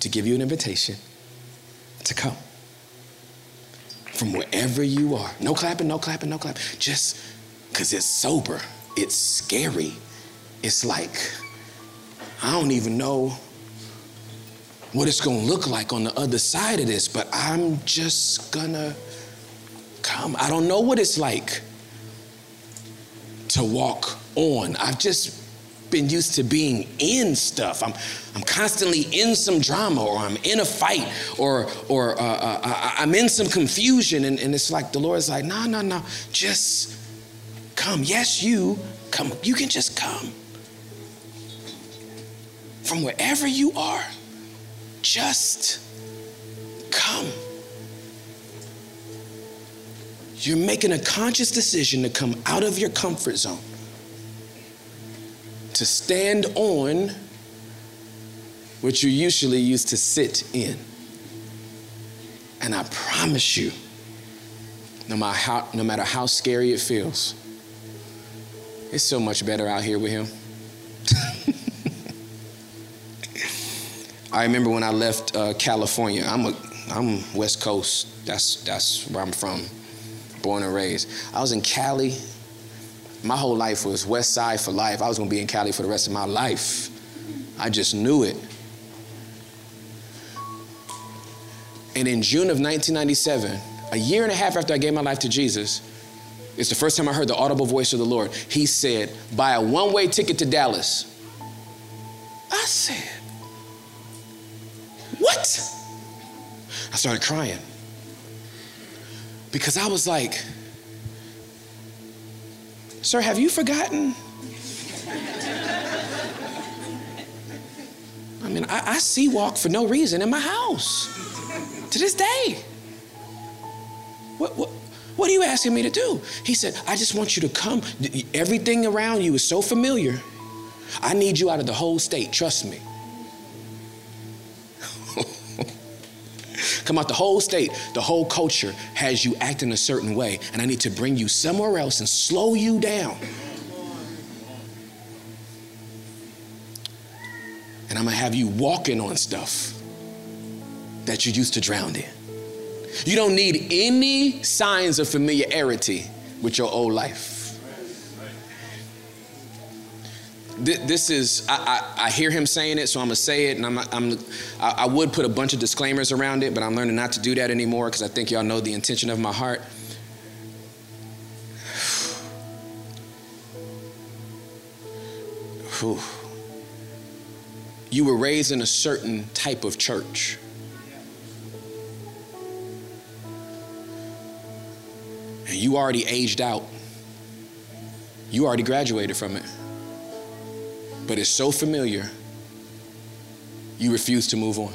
to give you an invitation to come from wherever you are. No clapping, no clapping, no clapping. Just because it's sober, it's scary. It's like, I don't even know what it's going to look like on the other side of this, but I'm just going to come. I don't know what it's like to walk on. I've just been used to being in stuff. I'm, I'm constantly in some drama, or I'm in a fight, or, or uh, uh, I'm in some confusion. And, and it's like the Lord's like, no, no, no, just come. Yes, you come. You can just come from wherever you are. Just come. You're making a conscious decision to come out of your comfort zone, to stand on what you usually used to sit in. And I promise you, no matter how, no matter how scary it feels, it's so much better out here with him. I remember when I left uh, California. I'm a I'm West Coast. That's that's where I'm from, born and raised. I was in Cali. My whole life was West Side for life. I was gonna be in Cali for the rest of my life. I just knew it. And in June of 1997, a year and a half after I gave my life to Jesus, it's the first time I heard the audible voice of the Lord. He said, Buy a one way ticket to Dallas. I said, what? I started crying because I was like, Sir, have you forgotten? I mean, I, I C-walk for no reason in my house to this day. What, what, what are you asking me to do? He said, I just want you to come. Everything around you is so familiar. I need you out of the whole state, trust me. Come out the whole state, the whole culture has you acting a certain way, and I need to bring you somewhere else and slow you down. And I'm gonna have you walking on stuff that you used to drown in. You don't need any signs of familiarity with your old life. This is, I, I, I hear him saying it, so I'm gonna say it, and I'm, I'm, I would put a bunch of disclaimers around it, but I'm learning not to do that anymore because I think y'all know the intention of my heart. You were raised in a certain type of church. And you already aged out. You already graduated from it. But it's so familiar, you refuse to move on.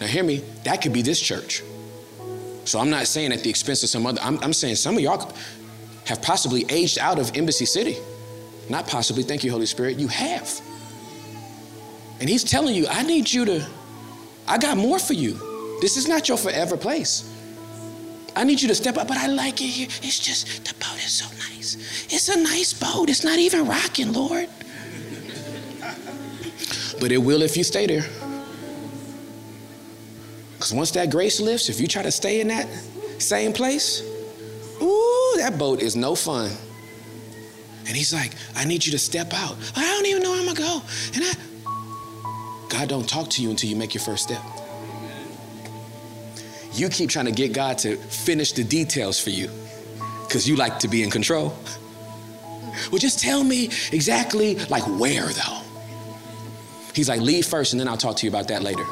Now, hear me, that could be this church. So I'm not saying at the expense of some other, I'm, I'm saying some of y'all have possibly aged out of Embassy City. Not possibly, thank you, Holy Spirit, you have. And He's telling you, I need you to, I got more for you. This is not your forever place. I need you to step up, but I like it here. It's just, the boat is so nice. It's a nice boat. It's not even rocking, Lord. but it will if you stay there. Because once that grace lifts, if you try to stay in that same place, ooh, that boat is no fun. And he's like, I need you to step out. I don't even know where I'm gonna go. And I God don't talk to you until you make your first step. You keep trying to get God to finish the details for you because you like to be in control. Well, just tell me exactly like where though. He's like, leave first and then I'll talk to you about that later.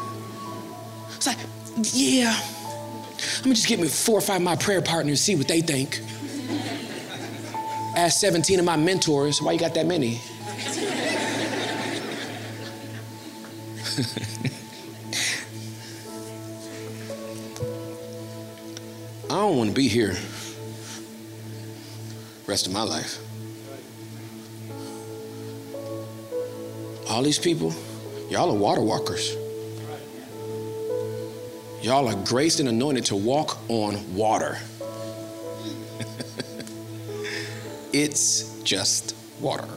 It's like, yeah, let me just get me four or five of my prayer partners, see what they think. Ask 17 of my mentors, why you got that many? I don't want to be here rest of my life. All these people, y'all are water walkers. Y'all are graced and anointed to walk on water. it's just water.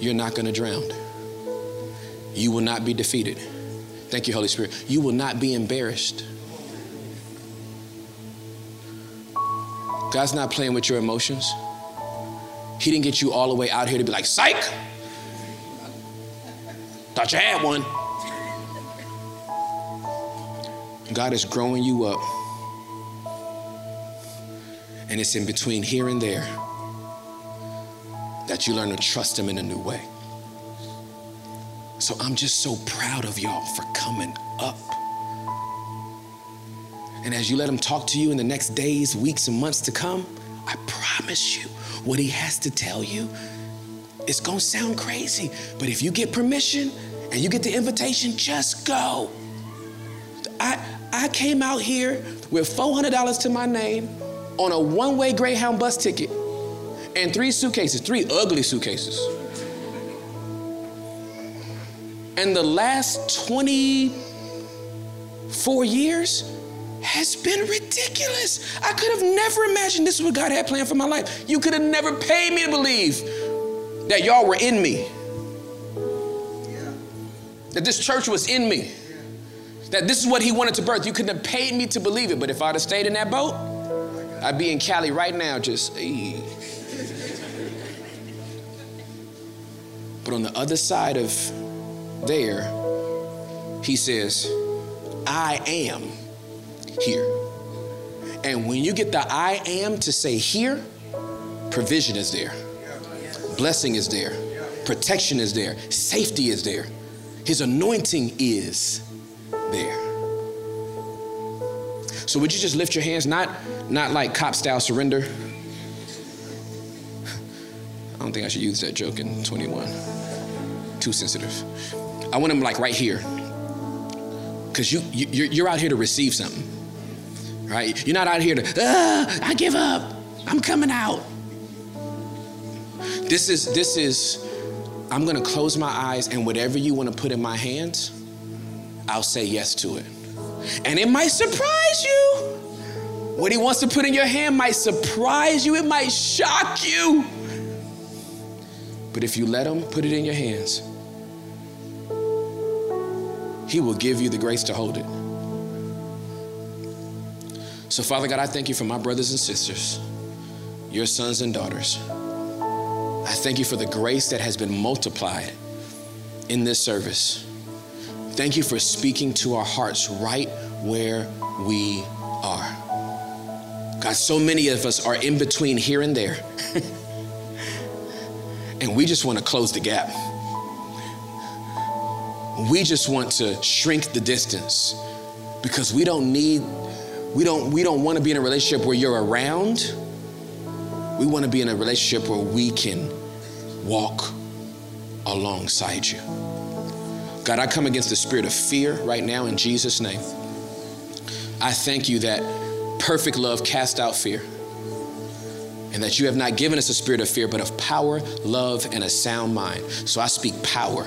You're not going to drown. You will not be defeated. Thank you, Holy Spirit. You will not be embarrassed. God's not playing with your emotions. He didn't get you all the way out here to be like, psych! Thought you had one. God is growing you up. And it's in between here and there that you learn to trust Him in a new way. So I'm just so proud of y'all for coming up. And as you let Him talk to you in the next days, weeks, and months to come, I promise you, what He has to tell you, it's gonna sound crazy. But if you get permission and you get the invitation, just go. I, I came out here with $400 to my name on a one way Greyhound bus ticket and three suitcases, three ugly suitcases. And the last 24 years has been ridiculous. I could have never imagined this is what God had planned for my life. You could have never paid me to believe that y'all were in me, that this church was in me, that this is what He wanted to birth. You couldn't have paid me to believe it, but if I'd have stayed in that boat, I'd be in Cali right now, just. But on the other side of there, he says, I am here. And when you get the I am to say here, provision is there, blessing is there, protection is there, safety is there, his anointing is there. So would you just lift your hands, not, not like cop style surrender? I don't think I should use that joke in 21. Too sensitive. I want them like right here. Because you, you, you're out here to receive something, right? You're not out here to, ah, I give up. I'm coming out. This is, this is, I'm gonna close my eyes and whatever you wanna put in my hands, I'll say yes to it. And it might surprise you. What he wants to put in your hand might surprise you, it might shock you. But if you let Him put it in your hands, He will give you the grace to hold it. So, Father God, I thank you for my brothers and sisters, your sons and daughters. I thank you for the grace that has been multiplied in this service. Thank you for speaking to our hearts right where we are. God, so many of us are in between here and there. and we just want to close the gap. We just want to shrink the distance because we don't need we don't we don't want to be in a relationship where you're around. We want to be in a relationship where we can walk alongside you. God, I come against the spirit of fear right now in Jesus' name. I thank you that perfect love casts out fear. And that you have not given us a spirit of fear, but of power, love, and a sound mind. So I speak power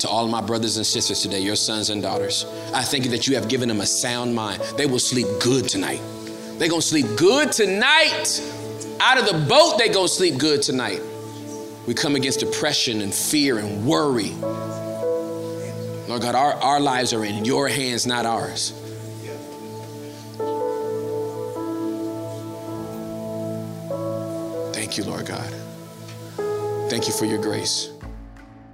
to all my brothers and sisters today, your sons and daughters. I thank you that you have given them a sound mind. They will sleep good tonight. They're gonna sleep good tonight. Out of the boat, they gonna sleep good tonight. We come against depression and fear and worry. Lord God, our, our lives are in your hands, not ours. Thank you, Lord God. Thank you for your grace.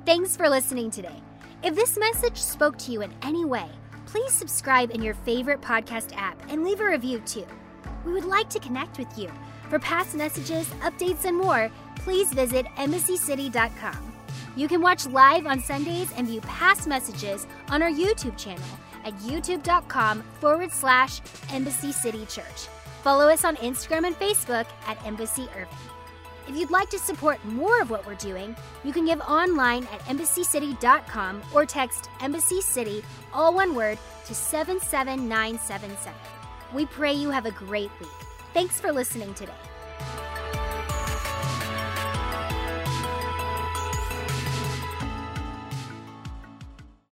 Thanks for listening today. If this message spoke to you in any way, please subscribe in your favorite podcast app and leave a review too. We would like to connect with you. For past messages, updates, and more, please visit embassycity.com. You can watch live on Sundays and view past messages on our YouTube channel at youtube.com forward slash Embassy City Church. Follow us on Instagram and Facebook at Embassy Irving. If you'd like to support more of what we're doing, you can give online at embassycity.com or text Embassy City, all one word, to 77977. We pray you have a great week. Thanks for listening today.